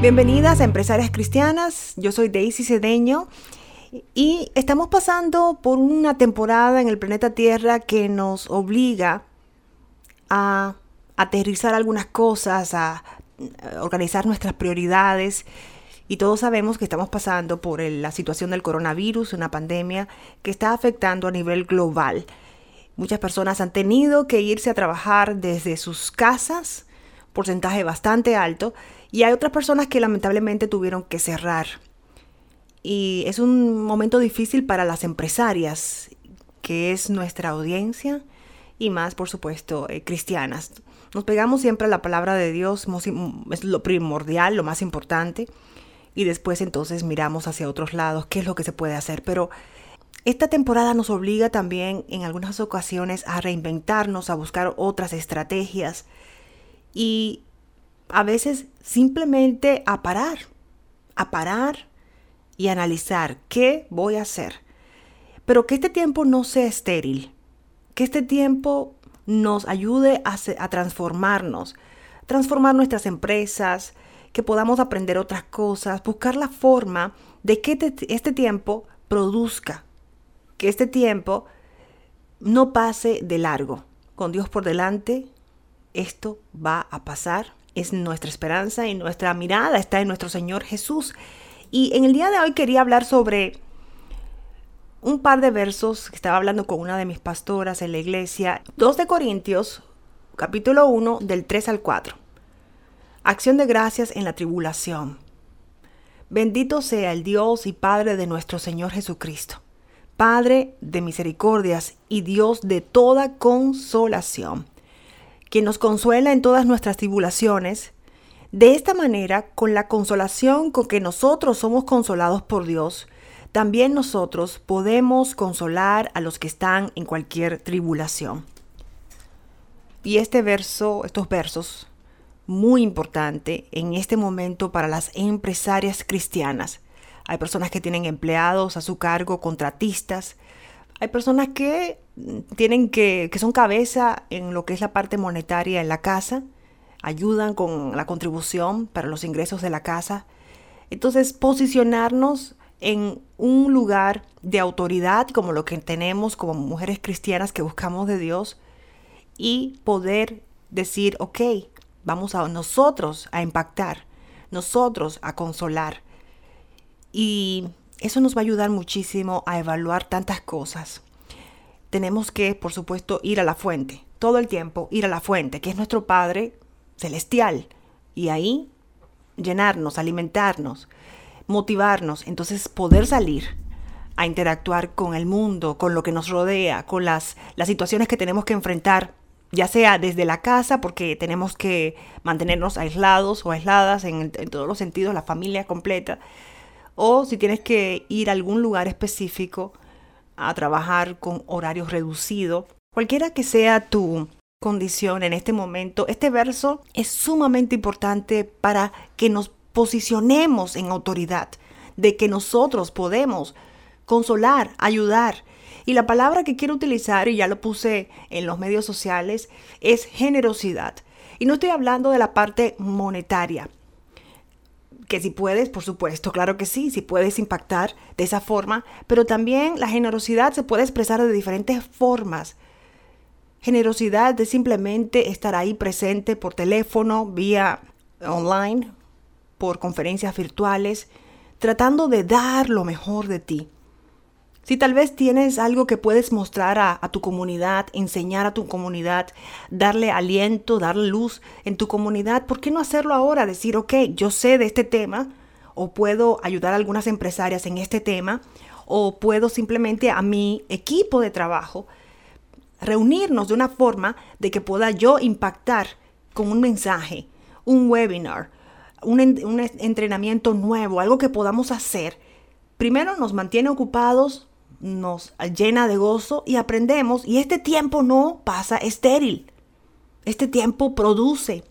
Bienvenidas a Empresarias Cristianas, yo soy Daisy Cedeño y estamos pasando por una temporada en el planeta Tierra que nos obliga a aterrizar algunas cosas, a organizar nuestras prioridades y todos sabemos que estamos pasando por la situación del coronavirus, una pandemia que está afectando a nivel global. Muchas personas han tenido que irse a trabajar desde sus casas, porcentaje bastante alto, y hay otras personas que lamentablemente tuvieron que cerrar. Y es un momento difícil para las empresarias, que es nuestra audiencia, y más, por supuesto, eh, cristianas. Nos pegamos siempre a la palabra de Dios, es lo primordial, lo más importante y después entonces miramos hacia otros lados, qué es lo que se puede hacer. Pero esta temporada nos obliga también en algunas ocasiones a reinventarnos, a buscar otras estrategias y a veces simplemente a parar, a parar y analizar qué voy a hacer. Pero que este tiempo no sea estéril, que este tiempo nos ayude a, transformarnos, transformar nuestras empresas, que podamos aprender otras cosas, buscar la forma de que este tiempo produzca, que este tiempo no pase de largo. Con Dios por delante, esto va a pasar. Es nuestra esperanza y nuestra mirada está en nuestro Señor Jesús. Y en el día de hoy quería hablar sobre un par de versos que estaba hablando con una de mis pastoras en la iglesia. 2 de Corintios, capítulo 1, del 3 al 4. Acción de gracias en la tribulación. Bendito sea el Dios y Padre de nuestro Señor Jesucristo, Padre de misericordias y Dios de toda consolación, quien nos consuela en todas nuestras tribulaciones, de esta manera, con la consolación con que nosotros somos consolados por Dios, también nosotros podemos consolar a los que están en cualquier tribulación. Y este verso, estos versos, muy importante en este momento para las empresarias cristianas. Hay personas que tienen empleados a su cargo, contratistas. Hay personas que tienen que, que son cabeza en lo que es la parte monetaria en la casa, ayudan con la contribución para los ingresos de la casa. Entonces, posicionarnos en un lugar de autoridad como lo que tenemos como mujeres cristianas que buscamos de Dios y poder decir, ok, Vamos a nosotros a impactar, nosotros a consolar. Y eso nos va a ayudar muchísimo a evaluar tantas cosas. Tenemos que, por supuesto, ir a la fuente, todo el tiempo ir a la fuente, que es nuestro Padre celestial. Y ahí llenarnos, alimentarnos, motivarnos, entonces poder salir a interactuar con el mundo, con lo que nos rodea, con las, las situaciones que tenemos que enfrentar ya sea desde la casa, porque tenemos que mantenernos aislados o aisladas en, todos los sentidos, la familia completa, o si tienes que ir a algún lugar específico a trabajar con horario reducido, cualquiera que sea tu condición en este momento, este verso es sumamente importante para que nos posicionemos en autoridad, de que nosotros podemos consolar, ayudar, y la palabra que quiero utilizar, y ya lo puse en los medios sociales, es generosidad. Y no estoy hablando de la parte monetaria. Que si puedes, por supuesto, claro que sí, si puedes impactar de esa forma, pero también la generosidad se puede expresar de diferentes formas. Generosidad de simplemente estar ahí presente por teléfono, vía online, por conferencias virtuales, tratando de dar lo mejor de ti. Si tal vez tienes algo que puedes mostrar a, tu comunidad, enseñar a tu comunidad, darle aliento, darle luz en tu comunidad, ¿por qué no hacerlo ahora? Decir, ok, yo sé de este tema, o puedo ayudar a algunas empresarias en este tema, o puedo simplemente a mi equipo de trabajo reunirnos de una forma de que pueda yo impactar con un mensaje, un webinar, un, un entrenamiento nuevo, algo que podamos hacer. Primero nos mantiene ocupados, nos llena de gozo y aprendemos y este tiempo no pasa estéril. Este tiempo produce,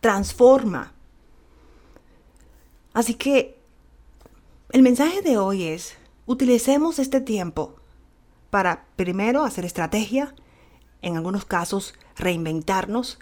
transforma. Así que el mensaje de hoy es, utilicemos este tiempo para primero hacer estrategia, en algunos casos reinventarnos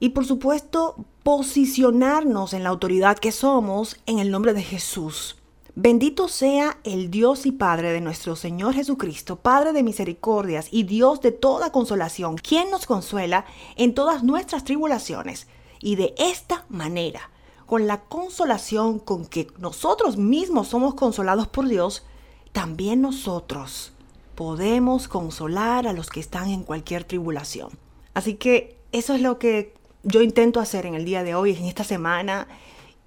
Y por supuesto, posicionarnos en la autoridad que somos en el nombre de Jesús. Bendito sea el Dios y Padre de nuestro Señor Jesucristo, Padre de misericordias y Dios de toda consolación, quien nos consuela en todas nuestras tribulaciones. Y de esta manera, con la consolación con que nosotros mismos somos consolados por Dios, también nosotros podemos consolar a los que están en cualquier tribulación. Así que eso es lo que yo intento hacer en el día de hoy, en esta semana,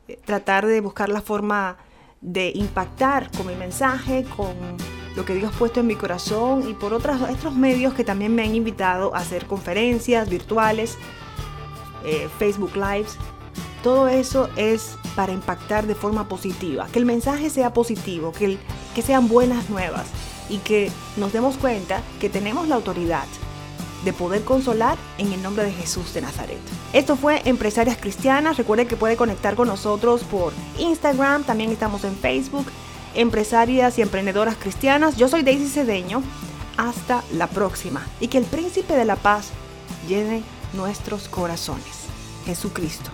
eh, tratar de buscar la forma de impactar con mi mensaje, con lo que Dios ha puesto en mi corazón y por otros, medios que también me han invitado a hacer conferencias virtuales, eh, Facebook Lives. Todo eso es para impactar de forma positiva, que el mensaje sea positivo, que, que sean buenas nuevas y que nos demos cuenta que tenemos la autoridad de poder consolar en el nombre de Jesús de Nazaret. Esto fue Empresarias Cristianas. Recuerde que puede conectar con nosotros por Instagram, también estamos en Facebook, Empresarias y Emprendedoras Cristianas. Yo soy Daisy Cedeño. Hasta la próxima. Y que el príncipe de la paz llene nuestros corazones. Jesucristo.